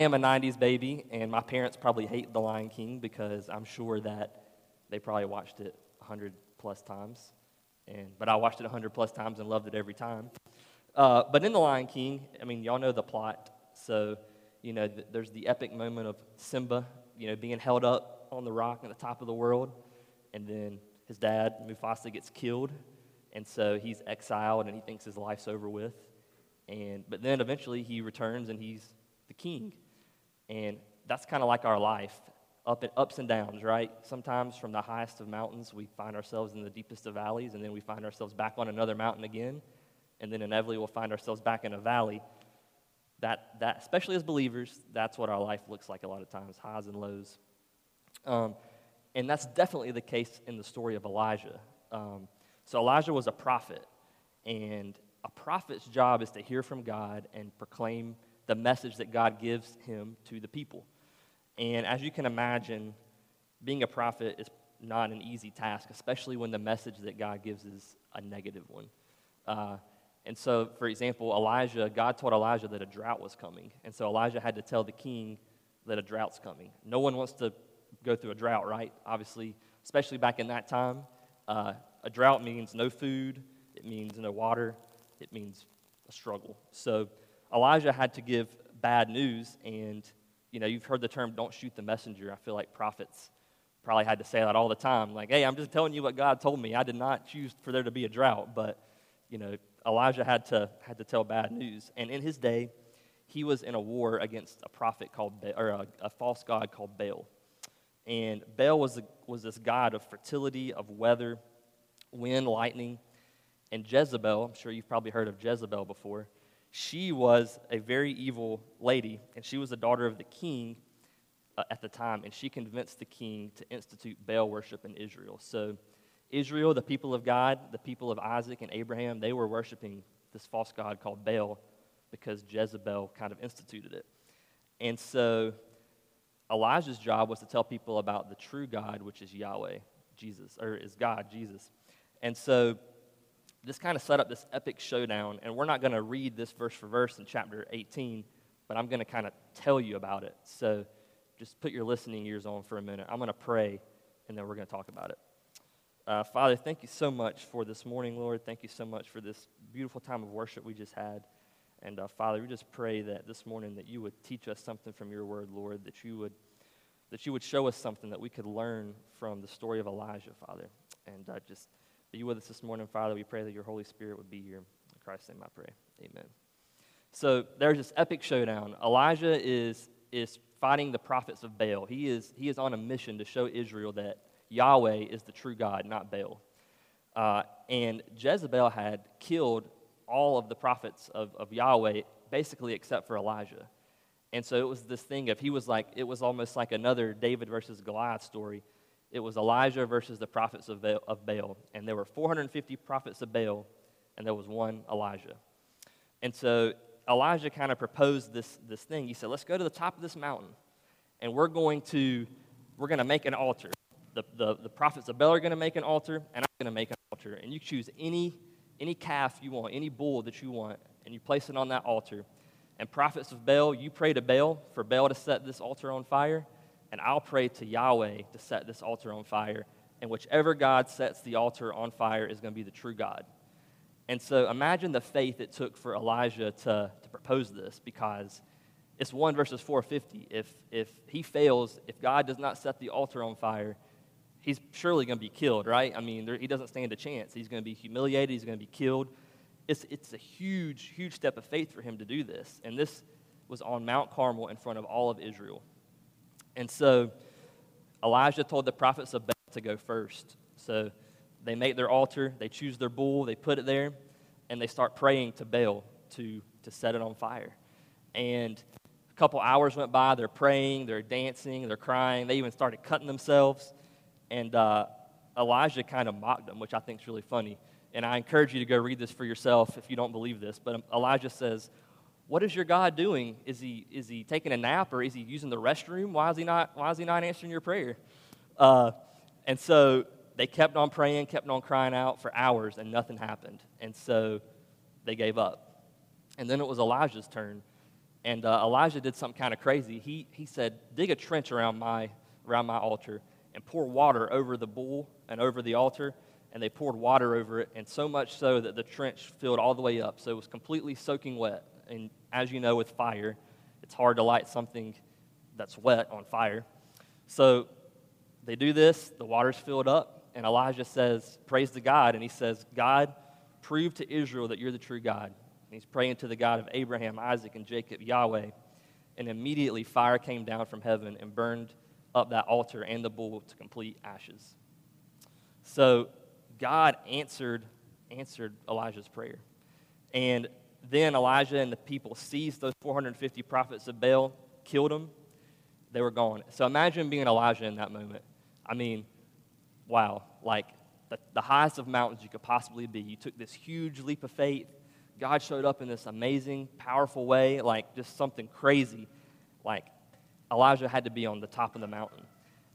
am a 90s baby, and my parents probably hate The Lion King because I'm sure that they probably watched it 100 plus times. And, but I watched it 100 plus times and loved it every time. Uh, but in The Lion King, I mean, y'all know the plot. So, you know, th- there's the epic moment of Simba, you know, being held up on the rock at the top of the world. And then his dad, Mufasa, gets killed. And so he's exiled and he thinks his life's over with. And, but then eventually he returns and he's the king. And that's kind of like our life up and, ups and downs, right? Sometimes from the highest of mountains, we find ourselves in the deepest of valleys, and then we find ourselves back on another mountain again, and then inevitably we'll find ourselves back in a valley. That, that, especially as believers, that's what our life looks like a lot of times highs and lows. Um, and that's definitely the case in the story of Elijah. Um, so, Elijah was a prophet, and a prophet's job is to hear from God and proclaim the message that God gives him to the people. And as you can imagine, being a prophet is not an easy task, especially when the message that God gives is a negative one. Uh, and so, for example, Elijah, God told Elijah that a drought was coming. And so Elijah had to tell the king that a drought's coming. No one wants to go through a drought, right? Obviously, especially back in that time, uh, a drought means no food, it means no water, it means a struggle. So Elijah had to give bad news, and you know, you've heard the term "don't shoot the messenger." I feel like prophets probably had to say that all the time. Like, hey, I'm just telling you what God told me. I did not choose for there to be a drought, but you know, Elijah had to had to tell bad news. And in his day, he was in a war against a prophet called ba- or a, a false god called Baal. And Baal was, a, was this god of fertility, of weather, wind, lightning. And Jezebel, I'm sure you've probably heard of Jezebel before, she was a very evil lady, and she was the daughter of the king uh, at the time, and she convinced the king to institute Baal worship in Israel. So, Israel, the people of God, the people of Isaac and Abraham, they were worshiping this false god called Baal because Jezebel kind of instituted it. And so, Elijah's job was to tell people about the true God, which is Yahweh, Jesus, or is God, Jesus. And so, this kind of set up this epic showdown, and we're not going to read this verse for verse in chapter 18, but I'm going to kind of tell you about it. So just put your listening ears on for a minute. I'm going to pray, and then we're going to talk about it. Uh, Father, thank you so much for this morning, Lord. Thank you so much for this beautiful time of worship we just had. And uh, Father, we just pray that this morning that you would teach us something from your word, Lord, that you would that you would show us something that we could learn from the story of Elijah, Father. And uh, just be with us this morning, Father. We pray that your Holy Spirit would be here. In Christ's name I pray. Amen. So there's this epic showdown. Elijah is, is fighting the prophets of Baal. He is, he is on a mission to show Israel that Yahweh is the true God, not Baal. Uh, and Jezebel had killed all of the prophets of, of Yahweh, basically except for Elijah. And so it was this thing of he was like, it was almost like another David versus Goliath story it was Elijah versus the prophets of Baal, of Baal. And there were 450 prophets of Baal, and there was one Elijah. And so Elijah kind of proposed this, this thing. He said, Let's go to the top of this mountain, and we're going to, we're going to make an altar. The, the, the prophets of Baal are going to make an altar, and I'm going to make an altar. And you choose any, any calf you want, any bull that you want, and you place it on that altar. And prophets of Baal, you pray to Baal for Baal to set this altar on fire and I'll pray to Yahweh to set this altar on fire. And whichever God sets the altar on fire is going to be the true God. And so imagine the faith it took for Elijah to, to propose this because it's 1 verses 450. If, if he fails, if God does not set the altar on fire, he's surely going to be killed, right? I mean, there, he doesn't stand a chance. He's going to be humiliated, he's going to be killed. It's, it's a huge, huge step of faith for him to do this. And this was on Mount Carmel in front of all of Israel. And so Elijah told the prophets of Baal to go first. So they make their altar, they choose their bull, they put it there, and they start praying to Baal to, to set it on fire. And a couple hours went by, they're praying, they're dancing, they're crying, they even started cutting themselves. And uh, Elijah kind of mocked them, which I think is really funny. And I encourage you to go read this for yourself if you don't believe this. But Elijah says, what is your God doing? Is he, is he taking a nap or is he using the restroom? Why is he not, why is he not answering your prayer? Uh, and so they kept on praying, kept on crying out for hours, and nothing happened. And so they gave up. And then it was Elijah's turn. And uh, Elijah did something kind of crazy. He, he said, Dig a trench around my, around my altar and pour water over the bull and over the altar. And they poured water over it, and so much so that the trench filled all the way up. So it was completely soaking wet. And as you know, with fire, it's hard to light something that's wet on fire. So they do this, the water's filled up, and Elijah says, Praise to God. And he says, God, prove to Israel that you're the true God. And he's praying to the God of Abraham, Isaac, and Jacob, Yahweh. And immediately fire came down from heaven and burned up that altar and the bull to complete ashes. So God answered, answered Elijah's prayer. And then Elijah and the people seized those 450 prophets of Baal, killed them. They were gone. So imagine being Elijah in that moment. I mean, wow, like the, the highest of mountains you could possibly be. You took this huge leap of faith. God showed up in this amazing, powerful way, like just something crazy. Like Elijah had to be on the top of the mountain.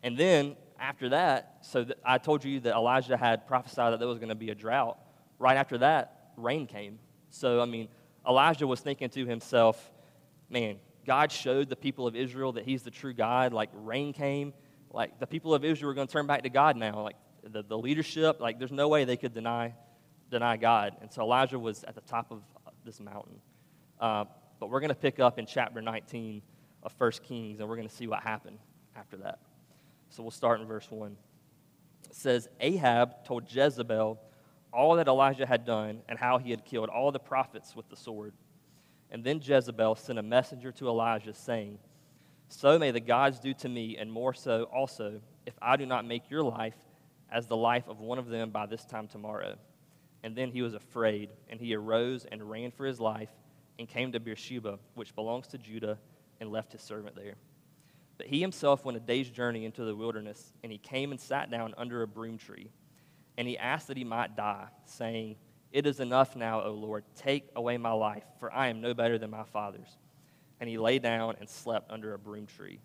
And then after that, so th- I told you that Elijah had prophesied that there was going to be a drought. Right after that, rain came. So, I mean, Elijah was thinking to himself, man, God showed the people of Israel that he's the true God. Like, rain came. Like, the people of Israel are going to turn back to God now. Like, the, the leadership, like, there's no way they could deny, deny God. And so Elijah was at the top of this mountain. Uh, but we're going to pick up in chapter 19 of 1 Kings, and we're going to see what happened after that. So we'll start in verse 1. It says, Ahab told Jezebel all that Elijah had done and how he had killed all the prophets with the sword. And then Jezebel sent a messenger to Elijah, saying, So may the gods do to me, and more so also, if I do not make your life as the life of one of them by this time tomorrow. And then he was afraid, and he arose and ran for his life, and came to Beersheba, which belongs to Judah, and left his servant there. But he himself went a day's journey into the wilderness, and he came and sat down under a broom tree. And he asked that he might die, saying, It is enough now, O Lord, take away my life, for I am no better than my fathers. And he lay down and slept under a broom tree.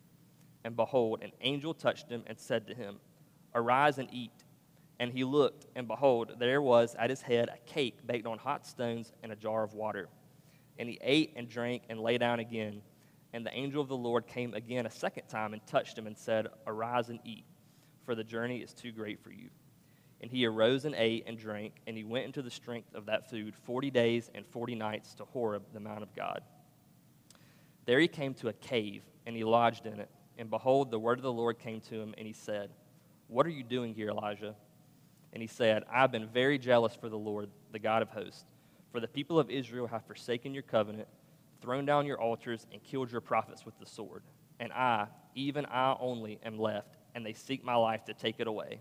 And behold, an angel touched him and said to him, Arise and eat. And he looked, and behold, there was at his head a cake baked on hot stones and a jar of water. And he ate and drank and lay down again. And the angel of the Lord came again a second time and touched him and said, Arise and eat, for the journey is too great for you. And he arose and ate and drank, and he went into the strength of that food forty days and forty nights to Horeb, the Mount of God. There he came to a cave, and he lodged in it. And behold, the word of the Lord came to him, and he said, What are you doing here, Elijah? And he said, I have been very jealous for the Lord, the God of hosts. For the people of Israel have forsaken your covenant, thrown down your altars, and killed your prophets with the sword. And I, even I only, am left, and they seek my life to take it away.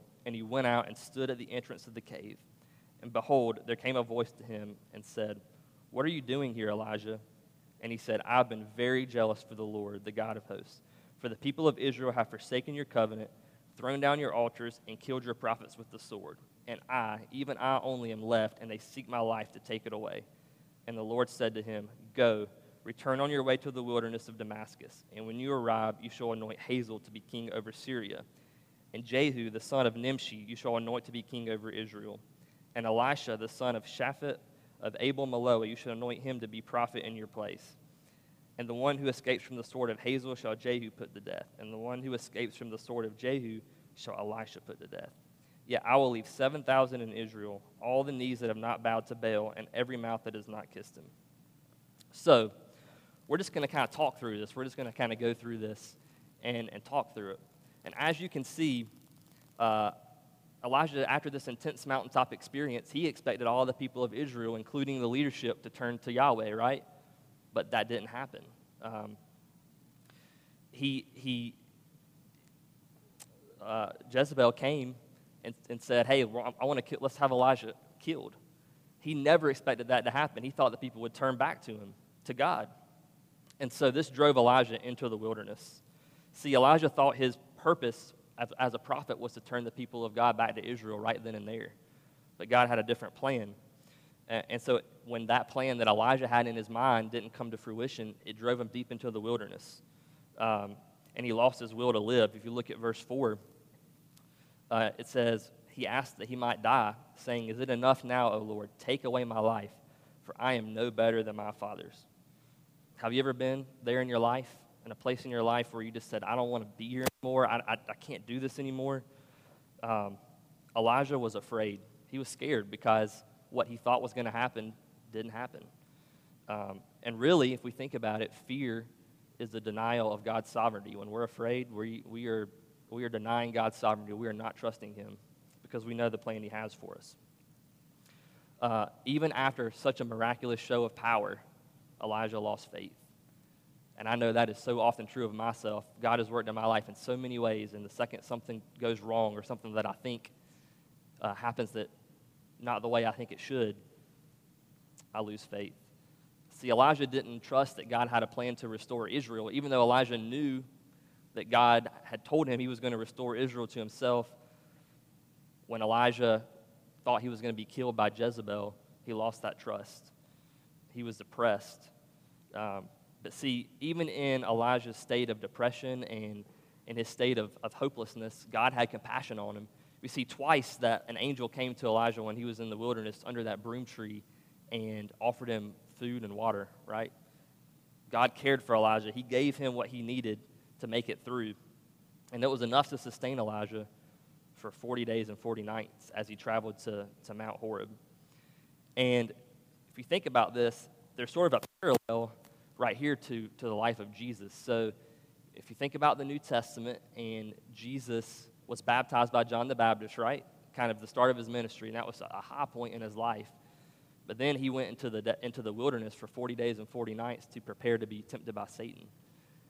and he went out and stood at the entrance of the cave. And behold, there came a voice to him and said, What are you doing here, Elijah? And he said, I've been very jealous for the Lord, the God of hosts. For the people of Israel have forsaken your covenant, thrown down your altars, and killed your prophets with the sword and I, even I only, am left, and they seek my life to take it away. And the Lord said to him, Go, return on your way to the wilderness of Damascus, and when you arrive, you shall anoint Hazael to be king over Syria. And Jehu, the son of Nimshi, you shall anoint to be king over Israel. And Elisha, the son of Shaphat of Abel Meholah, you shall anoint him to be prophet in your place. And the one who escapes from the sword of Hazael shall Jehu put to death. And the one who escapes from the sword of Jehu shall Elisha put to death. Yet I will leave 7,000 in Israel, all the knees that have not bowed to Baal, and every mouth that has not kissed him. So, we're just going to kind of talk through this. We're just going to kind of go through this and, and talk through it. And as you can see, uh, Elijah, after this intense mountaintop experience, he expected all the people of Israel, including the leadership, to turn to Yahweh, right? But that didn't happen. Um, he, he, uh, Jezebel came and, and said, Hey, I want to let's have Elijah killed. He never expected that to happen. He thought that people would turn back to him, to God. And so this drove Elijah into the wilderness. See, Elijah thought his purpose as, as a prophet was to turn the people of God back to Israel right then and there. But God had a different plan. And, so when that plan that Elijah had in his mind didn't come to fruition, it drove him deep into the wilderness. Um, and he lost his will to live. If you look at verse 4, uh, it says, He asked that he might die, saying, Is it enough now, O Lord? Take away my life, for I am no better than my fathers. Have you ever been there in your life, in a place in your life where you just said, I don't want to be here anymore? I, I, I can't do this anymore? Um, Elijah was afraid. He was scared because what he thought was going to happen didn't happen. Um, and really, if we think about it, fear is the denial of God's sovereignty. When we're afraid, we, we, are, we are denying God's sovereignty. We are not trusting Him because we know the plan He has for us. Uh, even after such a miraculous show of power, Elijah lost faith. And I know that is so often true of myself. God has worked in my life in so many ways, and the second something goes wrong or something that I think uh, happens that not the way I think it should, I lose faith. See, Elijah didn't trust that God had a plan to restore Israel, even though Elijah knew that God had told him he was going to restore Israel to himself. When Elijah thought he was going to be killed by Jezebel, he lost that trust. He was depressed. Um, but see, even in Elijah's state of depression and in his state of, of hopelessness, God had compassion on him. We see twice that an angel came to Elijah when he was in the wilderness under that broom tree and offered him food and water, right? God cared for Elijah. He gave him what he needed to make it through. And it was enough to sustain Elijah for 40 days and 40 nights as he traveled to, to Mount Horeb. And if you think about this, there's sort of a parallel right here to, to the life of Jesus. So if you think about the New Testament and Jesus was baptized by John the Baptist, right? Kind of the start of his ministry, and that was a high point in his life. But then he went into the, into the wilderness for 40 days and 40 nights to prepare to be tempted by Satan.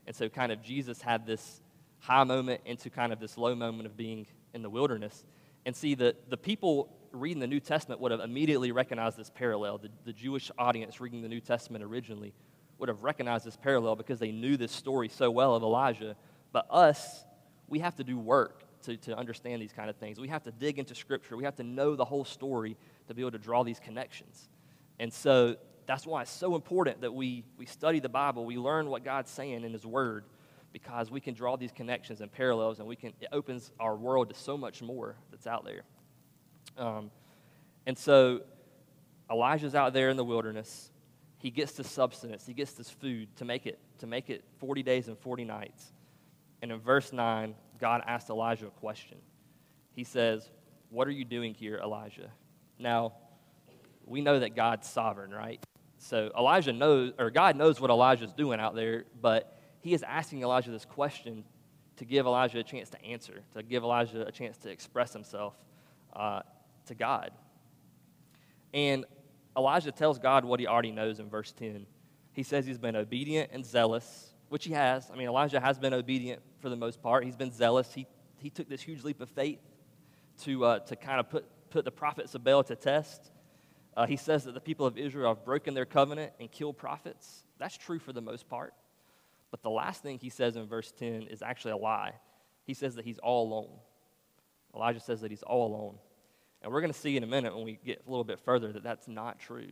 And so, kind of, Jesus had this high moment into kind of this low moment of being in the wilderness. And see, the, the people reading the New Testament would have immediately recognized this parallel. The, the Jewish audience reading the New Testament originally would have recognized this parallel because they knew this story so well of Elijah. But us, we have to do work to, to understand these kind of things. We have to dig into Scripture. We have to know the whole story to be able to draw these connections. And so that's why it's so important that we, we study the Bible, we learn what God's saying in His Word, because we can draw these connections and parallels, and we can, it opens our world to so much more that's out there. Um, and so Elijah's out there in the wilderness. He gets this substance, he gets this food to make it, to make it 40 days and 40 nights. And in verse 9, God asked Elijah a question. He says, What are you doing here, Elijah? Now, we know that God's sovereign, right? So Elijah knows, or God knows what Elijah's doing out there, but he is asking Elijah this question to give Elijah a chance to answer, to give Elijah a chance to express himself uh, to God. And Elijah tells God what he already knows in verse 10. He says he's been obedient and zealous, which he has. I mean, Elijah has been obedient for the most part. He's been zealous. He, he took this huge leap of faith to, uh, to kind of put, put the prophets of Baal to test. Uh, he says that the people of Israel have broken their covenant and killed prophets. That's true for the most part. But the last thing he says in verse 10 is actually a lie. He says that he's all alone. Elijah says that he's all alone. And we're going to see in a minute when we get a little bit further that that's not true.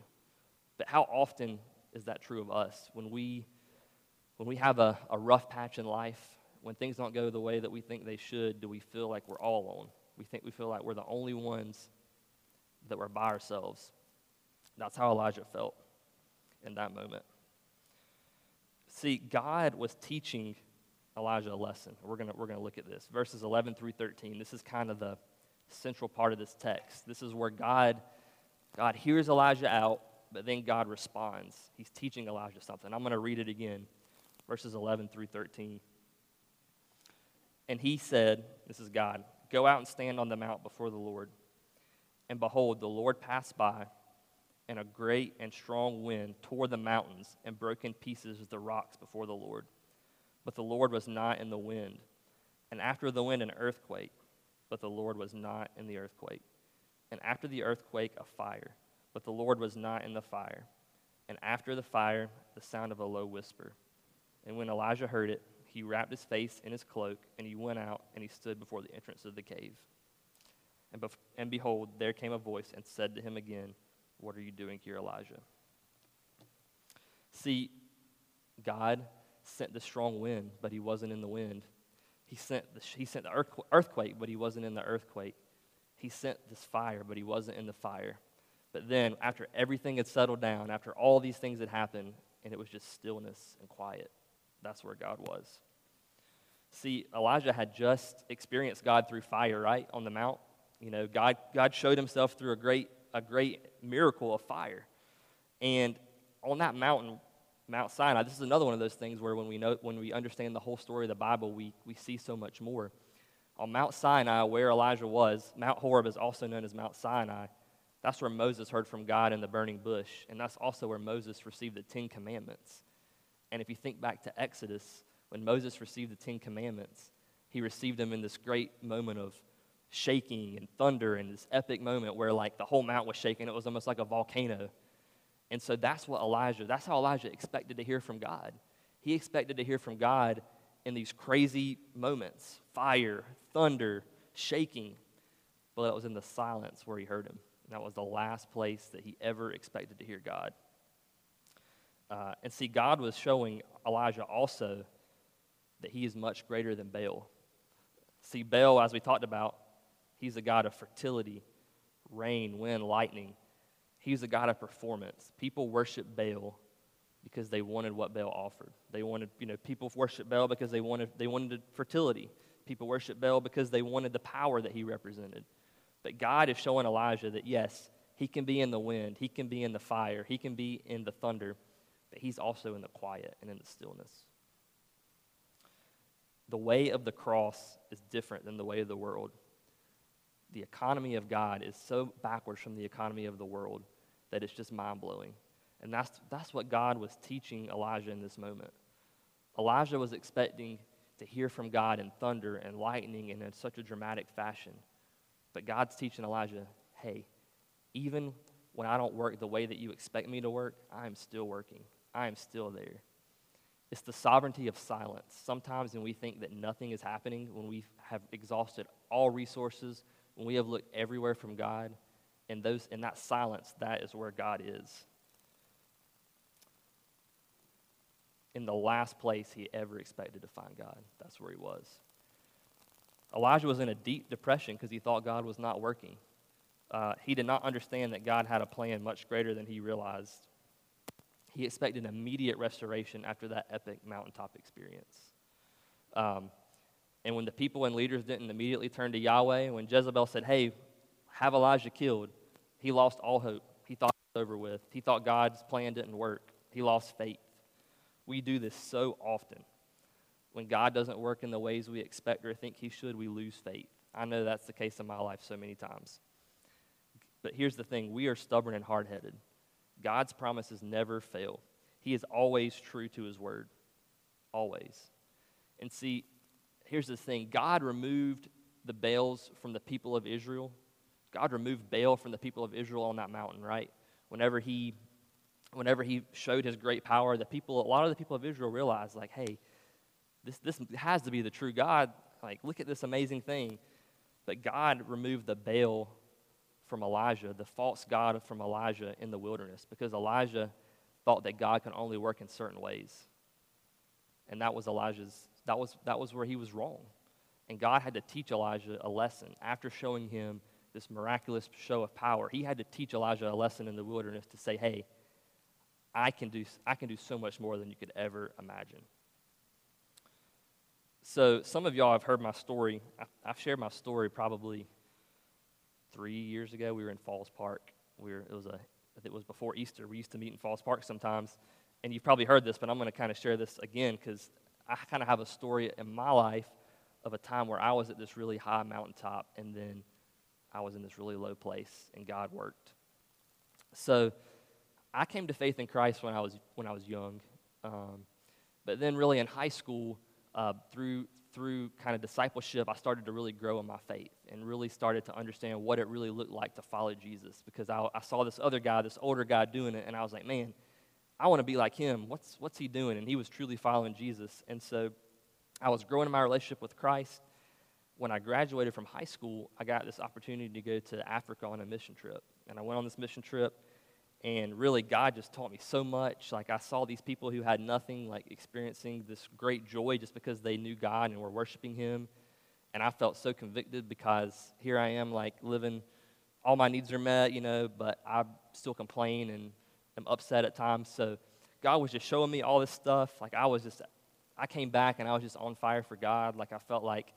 But how often is that true of us? When we, when we have a, a rough patch in life, when things don't go the way that we think they should, do we feel like we're all alone? We think we feel like we're the only ones that we're by ourselves. That's how Elijah felt in that moment. See, God was teaching Elijah a lesson. We're going we're gonna look at this. Verses 11 through 13. This is kind of the central part of this text. This is where God, God hears Elijah out, but then God responds. He's teaching Elijah something. I'm going to read it again. Verses 11 through 13. And he said, This is God, go out and stand on the mount before the Lord. And behold, the Lord passed by and a great and strong wind tore the mountains and broke in pieces the rocks before the Lord. But the Lord was not in the wind. And after the wind, an earthquake. But the Lord was not in the earthquake. And after the earthquake, a fire. But the Lord was not in the fire. And after the fire, the sound of a low whisper. And when Elijah heard it, he wrapped his face in his cloak, and he went out and he stood before the entrance of the cave. And, bef- and behold, there came a voice and said to him again, What are you doing here, Elijah? See, God sent the strong wind, but he wasn't in the wind. He sent the, he sent the earthquake, but he wasn't in the earthquake. He sent this fire, but he wasn't in the fire. But then, after everything had settled down, after all these things had happened, and it was just stillness and quiet, that's where God was. See, Elijah had just experienced God through fire, right, on the mount. You know, God, God showed himself through a great, a great miracle of fire. And on that mountain, Mount Sinai, this is another one of those things where when we, know, when we understand the whole story of the Bible, we, we see so much more. On Mount Sinai, where Elijah was, Mount Horeb is also known as Mount Sinai. That's where Moses heard from God in the burning bush. And that's also where Moses received the Ten Commandments. And if you think back to Exodus, when Moses received the Ten Commandments, he received them in this great moment of shaking and thunder and this epic moment where like the whole mount was shaking. It was almost like a volcano. And so that's what Elijah, that's how Elijah expected to hear from God. He expected to hear from God in these crazy moments fire, thunder, shaking. But that was in the silence where he heard him. And that was the last place that he ever expected to hear God. Uh, and see, God was showing Elijah also that he is much greater than Baal. See, Baal, as we talked about, he's a God of fertility, rain, wind, lightning. He's a God of performance. People worship Baal because they wanted what Baal offered. They wanted, you know, people worship Baal because they wanted, they wanted fertility. People worship Baal because they wanted the power that he represented. But God is showing Elijah that, yes, he can be in the wind, he can be in the fire, he can be in the thunder, but he's also in the quiet and in the stillness. The way of the cross is different than the way of the world. The economy of God is so backwards from the economy of the world that it's just mind blowing. And that's, that's what God was teaching Elijah in this moment. Elijah was expecting to hear from God in thunder and lightning and in such a dramatic fashion. But God's teaching Elijah hey, even when I don't work the way that you expect me to work, I am still working. I am still there. It's the sovereignty of silence. Sometimes when we think that nothing is happening, when we have exhausted all resources, when we have looked everywhere from God, in, those, in that silence, that is where God is. In the last place he ever expected to find God, that's where he was. Elijah was in a deep depression because he thought God was not working. Uh, he did not understand that God had a plan much greater than he realized. He expected immediate restoration after that epic mountaintop experience. Um, and when the people and leaders didn't immediately turn to Yahweh, when Jezebel said, Hey, have Elijah killed, he lost all hope. He thought it was over with. He thought God's plan didn't work. He lost faith. We do this so often. When God doesn't work in the ways we expect or think He should, we lose faith. I know that's the case in my life so many times. But here's the thing we are stubborn and hard headed. God's promises never fail, He is always true to His word. Always. And see, here's the thing God removed the Baals from the people of Israel God removed Baal from the people of Israel on that mountain, right? Whenever he, whenever he showed his great power, the people, a lot of the people of Israel realized, like, hey, this, this has to be the true God. Like, look at this amazing thing. But God removed the Baal from Elijah, the false God from Elijah in the wilderness, because Elijah thought that God can only work in certain ways. And that was Elijah's, that was, that was where he was wrong. And God had to teach Elijah a lesson after showing him this miraculous show of power. He had to teach Elijah a lesson in the wilderness to say, hey, I can do, I can do so much more than you could ever imagine. So, some of y'all have heard my story. I've shared my story probably three years ago. We were in Falls Park. We were, it, was a, it was before Easter. We used to meet in Falls Park sometimes. And you've probably heard this, but I'm going to kind of share this again because I kind of have a story in my life of a time where I was at this really high mountaintop and then I was in this really low place and God worked. So I came to faith in Christ when I was, when I was young. Um, but then, really, in high school, uh, through, through kind of discipleship, I started to really grow in my faith and really started to understand what it really looked like to follow Jesus because I, I saw this other guy, this older guy, doing it, and I was like, man, I want to be like him. What's, what's he doing? And he was truly following Jesus. And so I was growing in my relationship with Christ. When I graduated from high school, I got this opportunity to go to Africa on a mission trip. And I went on this mission trip, and really, God just taught me so much. Like, I saw these people who had nothing, like, experiencing this great joy just because they knew God and were worshiping Him. And I felt so convicted because here I am, like, living, all my needs are met, you know, but I still complain and am upset at times. So God was just showing me all this stuff. Like I was just, I came back and I was just on fire for God. Like I felt like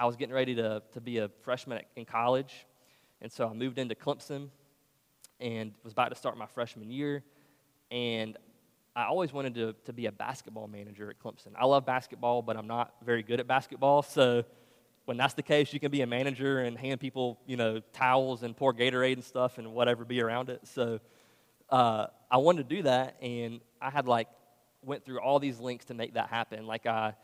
I was getting ready to, to be a freshman in college. And so I moved into Clemson and was about to start my freshman year. And I always wanted to, to be a basketball manager at Clemson. I love basketball, but I'm not very good at basketball. So when that's the case, you can be a manager and hand people, you know, towels and pour Gatorade and stuff and whatever be around it. So uh, I wanted to do that, and I had like went through all these links to make that happen. Like I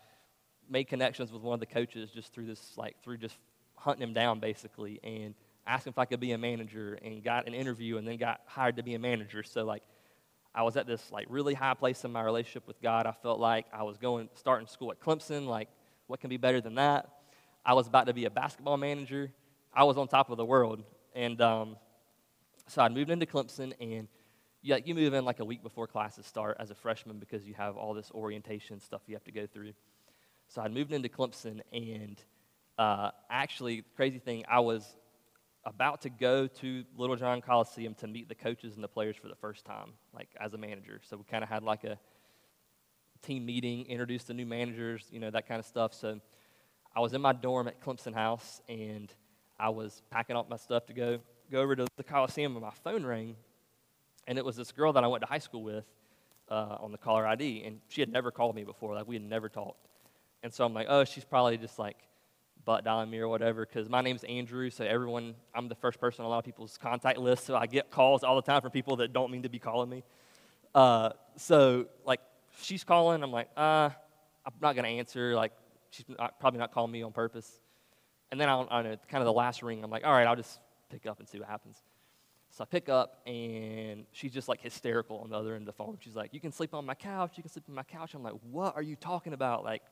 made connections with one of the coaches just through this, like through just hunting him down basically, and him if I could be a manager, and got an interview, and then got hired to be a manager. So like I was at this like really high place in my relationship with God. I felt like I was going starting school at Clemson. Like what can be better than that? I was about to be a basketball manager. I was on top of the world, and um, so I moved into Clemson and yeah, you move in like a week before classes start as a freshman because you have all this orientation stuff you have to go through. So I'd moved into Clemson, and uh, actually, crazy thing, I was about to go to Littlejohn Coliseum to meet the coaches and the players for the first time, like as a manager. So we kind of had like a team meeting, introduced the new managers, you know, that kind of stuff. So I was in my dorm at Clemson House, and I was packing up my stuff to go go over to the Coliseum, and my phone rang, and it was this girl that I went to high school with uh, on the caller ID, and she had never called me before. Like, we had never talked. And so I'm like, oh, she's probably just like butt dialing me or whatever, because my name's Andrew, so everyone, I'm the first person on a lot of people's contact list, so I get calls all the time from people that don't mean to be calling me. Uh, so, like, she's calling, I'm like, uh, I'm not going to answer. Like, she's not, probably not calling me on purpose. And then on, on a, kind of the last ring, I'm like, all right, I'll just pick up and see what happens. So I pick up, and she's just like hysterical on the other end of the phone. She's like, You can sleep on my couch. You can sleep on my couch. I'm like, What are you talking about? Like,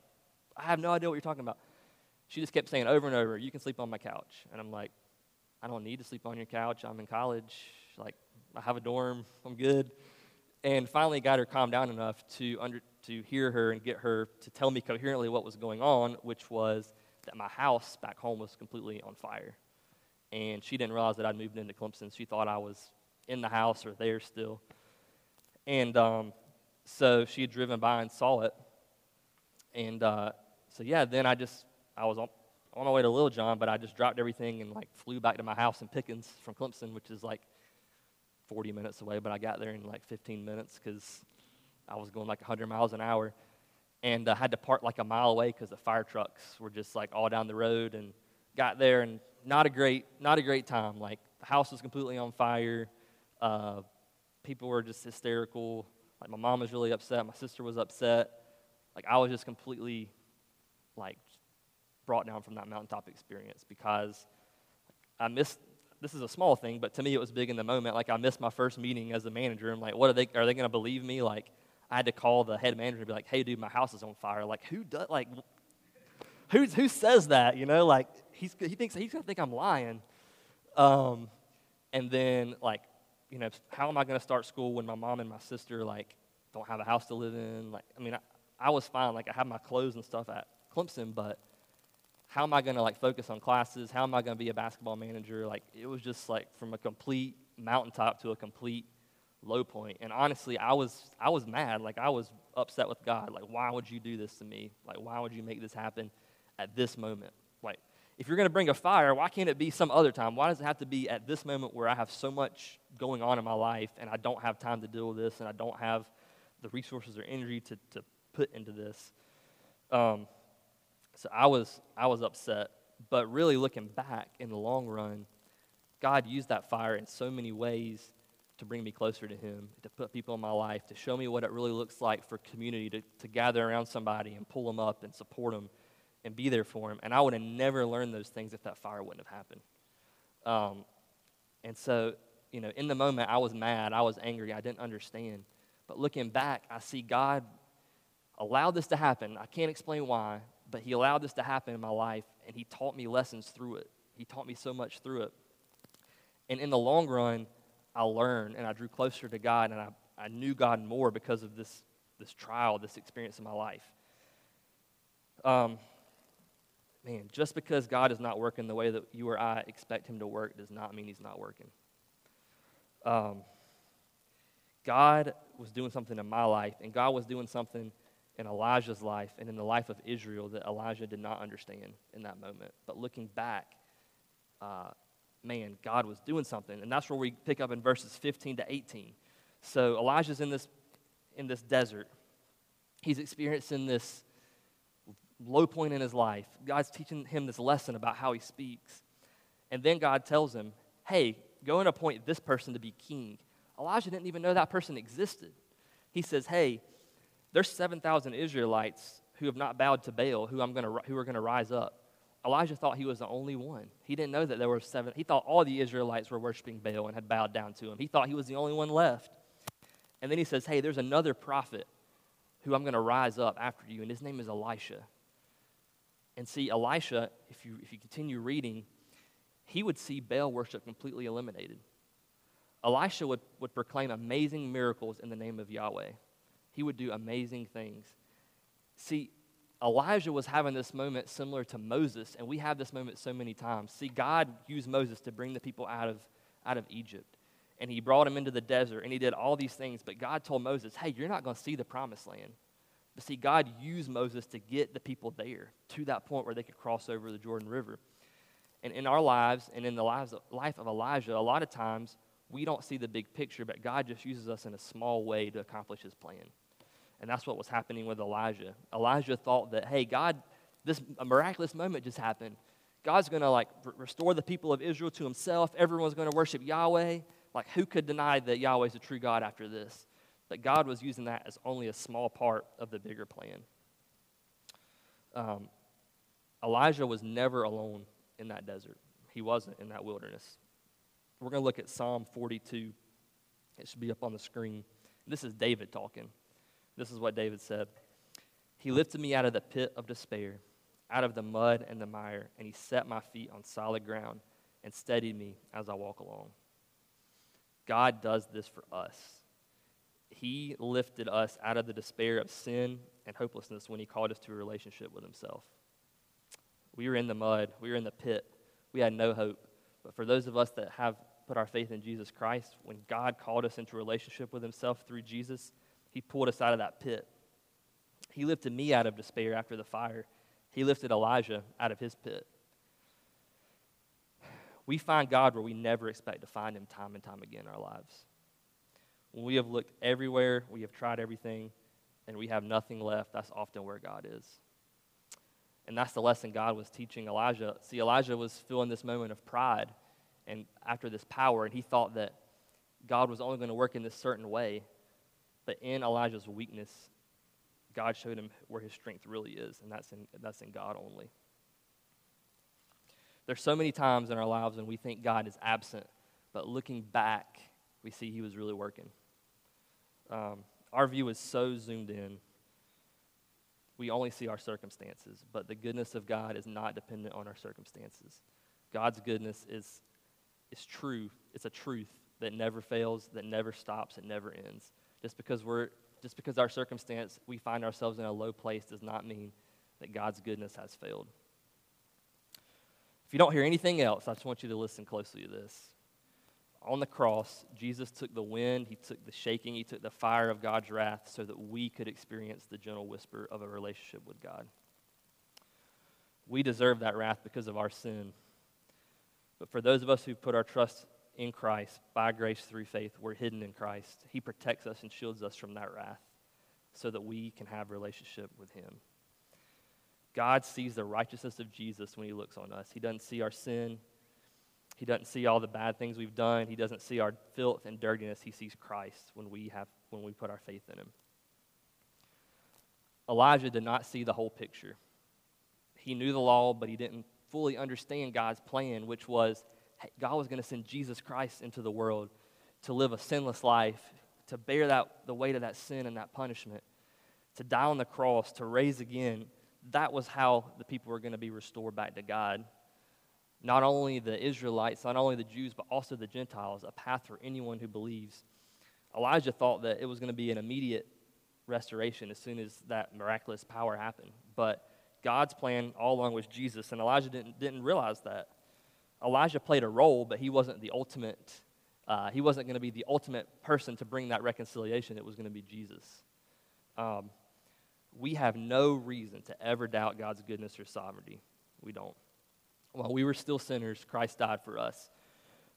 I have no idea what you're talking about. She just kept saying over and over, You can sleep on my couch. And I'm like, I don't need to sleep on your couch. I'm in college. Like, I have a dorm. I'm good. And finally got her calmed down enough to, under, to hear her and get her to tell me coherently what was going on, which was that my house back home was completely on fire and she didn't realize that I'd moved into Clemson. She thought I was in the house or there still. And um, so she had driven by and saw it. And uh, so, yeah, then I just, I was on, on my way to Littlejohn, but I just dropped everything and like flew back to my house in Pickens from Clemson, which is like 40 minutes away, but I got there in like 15 minutes because I was going like 100 miles an hour. And I uh, had to park like a mile away because the fire trucks were just like all down the road and got there and not a great, not a great time. Like the house was completely on fire. Uh, people were just hysterical. Like my mom was really upset. My sister was upset. Like I was just completely, like, brought down from that mountaintop experience because I missed. This is a small thing, but to me it was big in the moment. Like I missed my first meeting as a manager. I'm like, what are they? Are they going to believe me? Like I had to call the head manager and be like, hey, dude, my house is on fire. Like who does? Like who who says that? You know, like he's, he thinks he's going to think I'm lying. Um, and then, like, you know, how am I going to start school when my mom and my sister, like, don't have a house to live in? Like, I mean, I, I was fine. Like, I had my clothes and stuff at Clemson, but how am I going to, like, focus on classes? How am I going to be a basketball manager? Like, it was just, like, from a complete mountaintop to a complete low point. And honestly, I was, I was mad. Like, I was upset with God. Like, why would you do this to me? Like, why would you make this happen at this moment? Like, if you're going to bring a fire, why can't it be some other time? Why does it have to be at this moment where I have so much going on in my life and I don't have time to deal with this and I don't have the resources or energy to, to put into this? Um, so I was, I was upset. But really, looking back in the long run, God used that fire in so many ways to bring me closer to Him, to put people in my life, to show me what it really looks like for community, to, to gather around somebody and pull them up and support them and be there for them. And I would have never learned those things if that fire wouldn't have happened. Um, and so, you know, in the moment, I was mad, I was angry, I didn't understand. But looking back, I see God allowed this to happen. I can't explain why, but He allowed this to happen in my life, and He taught me lessons through it. He taught me so much through it. And in the long run, I learned and I drew closer to God, and I, I knew God more because of this, this trial, this experience in my life. Um, man, just because God is not working the way that you or I expect Him to work does not mean He's not working. Um, God was doing something in my life, and God was doing something in Elijah's life and in the life of Israel that Elijah did not understand in that moment. But looking back, uh, man, God was doing something. And that's where we pick up in verses 15 to 18. So Elijah's in this, in this desert. He's experiencing this low point in his life. God's teaching him this lesson about how he speaks. And then God tells him, hey, go and appoint this person to be king. Elijah didn't even know that person existed. He says, hey, there's 7,000 Israelites who have not bowed to Baal who, I'm gonna, who are going to rise up. Elijah thought he was the only one. He didn't know that there were seven. He thought all the Israelites were worshiping Baal and had bowed down to him. He thought he was the only one left. And then he says, Hey, there's another prophet who I'm going to rise up after you, and his name is Elisha. And see, Elisha, if you, if you continue reading, he would see Baal worship completely eliminated. Elisha would, would proclaim amazing miracles in the name of Yahweh. He would do amazing things. See, Elijah was having this moment similar to Moses, and we have this moment so many times. See, God used Moses to bring the people out of, out of Egypt, and he brought them into the desert, and he did all these things. But God told Moses, hey, you're not going to see the promised land. But see, God used Moses to get the people there to that point where they could cross over the Jordan River. And in our lives and in the lives, life of Elijah, a lot of times we don't see the big picture, but God just uses us in a small way to accomplish his plan. And that's what was happening with Elijah. Elijah thought that, hey, God, this miraculous moment just happened. God's going to like restore the people of Israel to himself. Everyone's going to worship Yahweh. Like, who could deny that Yahweh is the true God after this? But God was using that as only a small part of the bigger plan. Um, Elijah was never alone in that desert, he wasn't in that wilderness. We're going to look at Psalm 42. It should be up on the screen. This is David talking. This is what David said He lifted me out of the pit of despair, out of the mud and the mire, and he set my feet on solid ground and steadied me as I walk along. God does this for us. He lifted us out of the despair of sin and hopelessness when He called us to a relationship with Himself. We were in the mud, we were in the pit, we had no hope. But for those of us that have put our faith in Jesus Christ, when God called us into relationship with Himself through Jesus, he pulled us out of that pit. He lifted me out of despair after the fire. He lifted Elijah out of his pit. We find God where we never expect to find him time and time again in our lives. When we have looked everywhere, we have tried everything, and we have nothing left, that's often where God is. And that's the lesson God was teaching Elijah. See, Elijah was feeling this moment of pride and after this power, and he thought that God was only going to work in this certain way. But in Elijah's weakness, God showed him where his strength really is, and that's in, that's in God only. There's so many times in our lives when we think God is absent, but looking back, we see he was really working. Um, our view is so zoomed in, we only see our circumstances, but the goodness of God is not dependent on our circumstances. God's goodness is, is true, it's a truth that never fails, that never stops, it never ends. Just because we're just because our circumstance we find ourselves in a low place does not mean that God's goodness has failed. If you don't hear anything else, I just want you to listen closely to this. On the cross, Jesus took the wind, he took the shaking, he took the fire of God's wrath so that we could experience the gentle whisper of a relationship with God. We deserve that wrath because of our sin. But for those of us who put our trust in Christ, by grace through faith, we're hidden in Christ. He protects us and shields us from that wrath so that we can have relationship with him. God sees the righteousness of Jesus when he looks on us. He doesn't see our sin. He doesn't see all the bad things we've done. He doesn't see our filth and dirtiness. He sees Christ when we have when we put our faith in him. Elijah did not see the whole picture. He knew the law, but he didn't fully understand God's plan, which was God was going to send Jesus Christ into the world to live a sinless life, to bear that, the weight of that sin and that punishment, to die on the cross, to raise again, that was how the people were going to be restored back to God. Not only the Israelites, not only the Jews, but also the Gentiles, a path for anyone who believes. Elijah thought that it was going to be an immediate restoration as soon as that miraculous power happened. But God's plan all along was Jesus, and Elijah didn't, didn't realize that. Elijah played a role, but he wasn't the ultimate, uh, he wasn't going to be the ultimate person to bring that reconciliation. It was going to be Jesus. Um, we have no reason to ever doubt God's goodness or sovereignty. We don't. While we were still sinners, Christ died for us.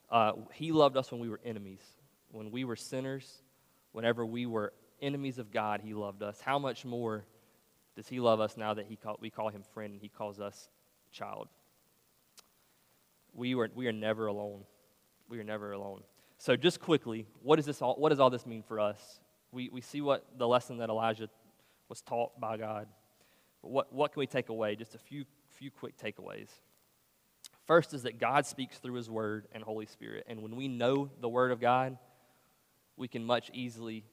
Uh, he loved us when we were enemies. When we were sinners, whenever we were enemies of God, He loved us. How much more does He love us now that he call, we call Him friend and He calls us child? We, were, we are never alone. We are never alone. So, just quickly, what, does this all, what does all this mean for us? We, we see what the lesson that Elijah was taught by God. But what, what can we take away? Just a few, few quick takeaways. First is that God speaks through His Word and Holy Spirit. And when we know the Word of God, we can much easily,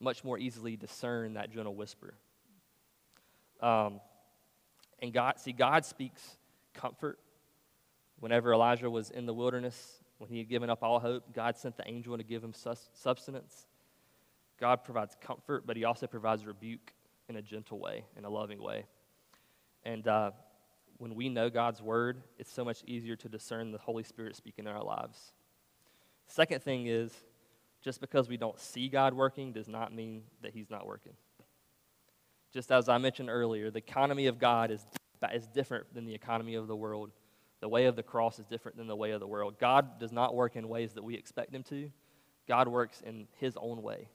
much more easily discern that gentle whisper. Um, and God, see, God speaks comfort. Whenever Elijah was in the wilderness, when he had given up all hope, God sent the angel to give him sus- substance. God provides comfort, but he also provides rebuke in a gentle way, in a loving way. And uh, when we know God's word, it's so much easier to discern the Holy Spirit speaking in our lives. Second thing is, just because we don't see God working does not mean that He's not working. Just as I mentioned earlier, the economy of God is, is different than the economy of the world. The way of the cross is different than the way of the world. God does not work in ways that we expect Him to, God works in His own way.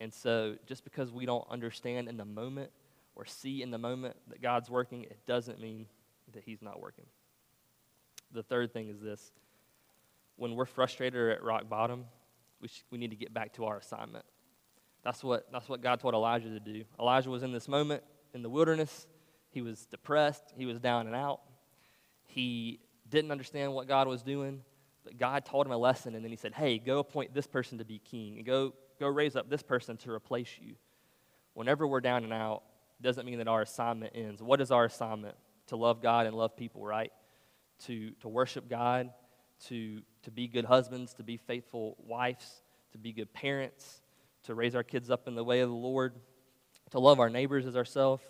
And so, just because we don't understand in the moment or see in the moment that God's working, it doesn't mean that He's not working. The third thing is this when we're frustrated or at rock bottom, we, sh- we need to get back to our assignment. That's what, that's what God told Elijah to do. Elijah was in this moment in the wilderness. He was depressed, he was down and out. He didn't understand what God was doing, but God taught him a lesson, and then he said, Hey, go appoint this person to be king, and go, go raise up this person to replace you. Whenever we're down and out, doesn't mean that our assignment ends. What is our assignment? To love God and love people, right? To, to worship God, to, to be good husbands, to be faithful wives, to be good parents, to raise our kids up in the way of the Lord, to love our neighbors as ourselves.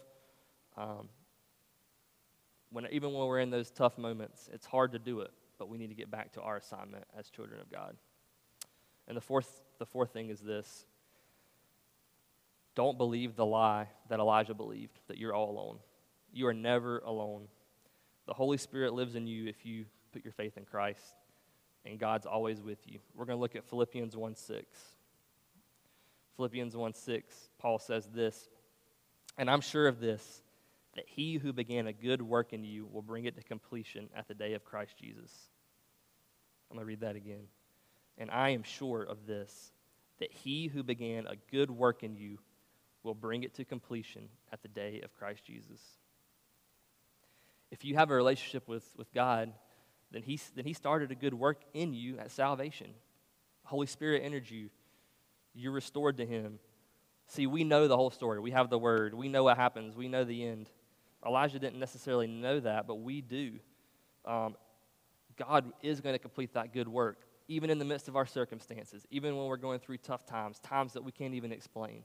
Um, when, even when we're in those tough moments, it's hard to do it, but we need to get back to our assignment as children of God. And the fourth, the fourth thing is this don't believe the lie that Elijah believed, that you're all alone. You are never alone. The Holy Spirit lives in you if you put your faith in Christ, and God's always with you. We're going to look at Philippians 1 6. Philippians 1 6, Paul says this, and I'm sure of this, that he who began a good work in you will bring it to completion at the day of Christ Jesus. I'm going to read that again. And I am sure of this, that he who began a good work in you will bring it to completion at the day of Christ Jesus. If you have a relationship with, with God, then he, then he started a good work in you at salvation. Holy Spirit entered you. You're restored to him. See, we know the whole story. We have the word. We know what happens. We know the end. Elijah didn't necessarily know that, but we do. Um, God is going to complete that good work, even in the midst of our circumstances, even when we're going through tough times, times that we can't even explain.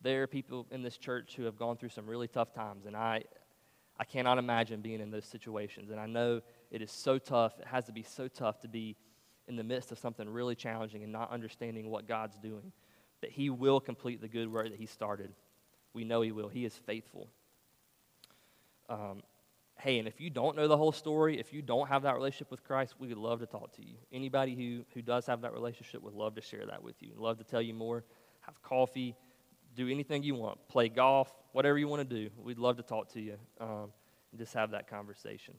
There are people in this church who have gone through some really tough times, and I, I cannot imagine being in those situations. And I know it is so tough. It has to be so tough to be in the midst of something really challenging and not understanding what God's doing. That He will complete the good work that He started. We know He will. He is faithful. Um, hey, and if you don't know the whole story, if you don't have that relationship with Christ, we would love to talk to you. Anybody who, who does have that relationship would love to share that with you. Love to tell you more. Have coffee. Do anything you want. Play golf. Whatever you want to do. We'd love to talk to you um, and just have that conversation.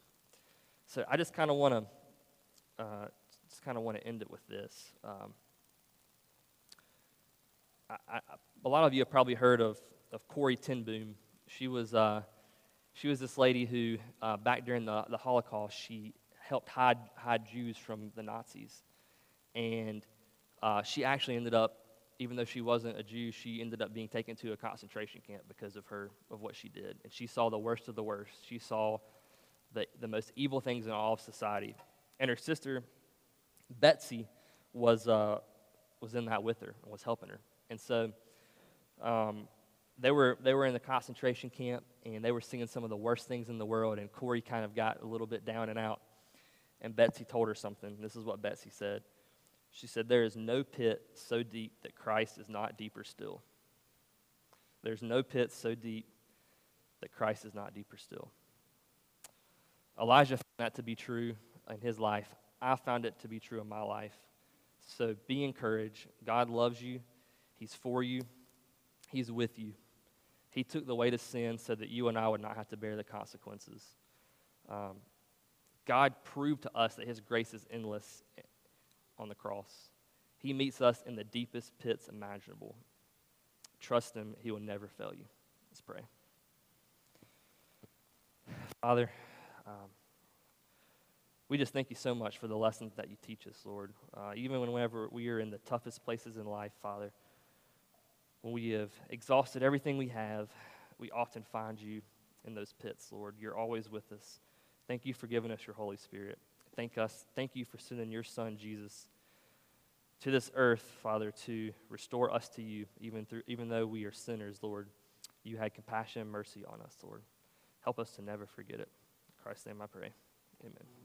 So I just kind of want to uh, just kind of want to end it with this. Um, I, I, a lot of you have probably heard of, of Corrie ten Boom. She was, uh, she was this lady who, uh, back during the, the Holocaust, she helped hide, hide Jews from the Nazis. And uh, she actually ended up even though she wasn't a Jew, she ended up being taken to a concentration camp because of her of what she did. And she saw the worst of the worst. She saw the, the most evil things in all of society. And her sister, Betsie, was, uh, was in that with her and was helping her. And so um, they, were, they were in the concentration camp and they were seeing some of the worst things in the world. And Corrie kind of got a little bit down and out. And Betsie told her something. This is what Betsie said. She said, There is no pit so deep that Christ is not deeper still. There's no pit so deep that Christ is not deeper still. Elijah found that to be true in his life. I found it to be true in my life. So be encouraged. God loves you, He's for you, He's with you. He took the weight of sin so that you and I would not have to bear the consequences. Um, God proved to us that His grace is endless on the cross. He meets us in the deepest pits imaginable. Trust Him, He will never fail you. Let's pray. Father, um, we just thank you so much for the lessons that you teach us, Lord. Uh, even whenever we are in the toughest places in life, Father, when we have exhausted everything we have, we often find you in those pits, Lord. You're always with us. Thank you for giving us your Holy Spirit. Thank us. Thank you for sending your Son Jesus to this earth, Father, to restore us to you, even through even though we are sinners, Lord. You had compassion and mercy on us, Lord. Help us to never forget it. In Christ's name I pray. Amen.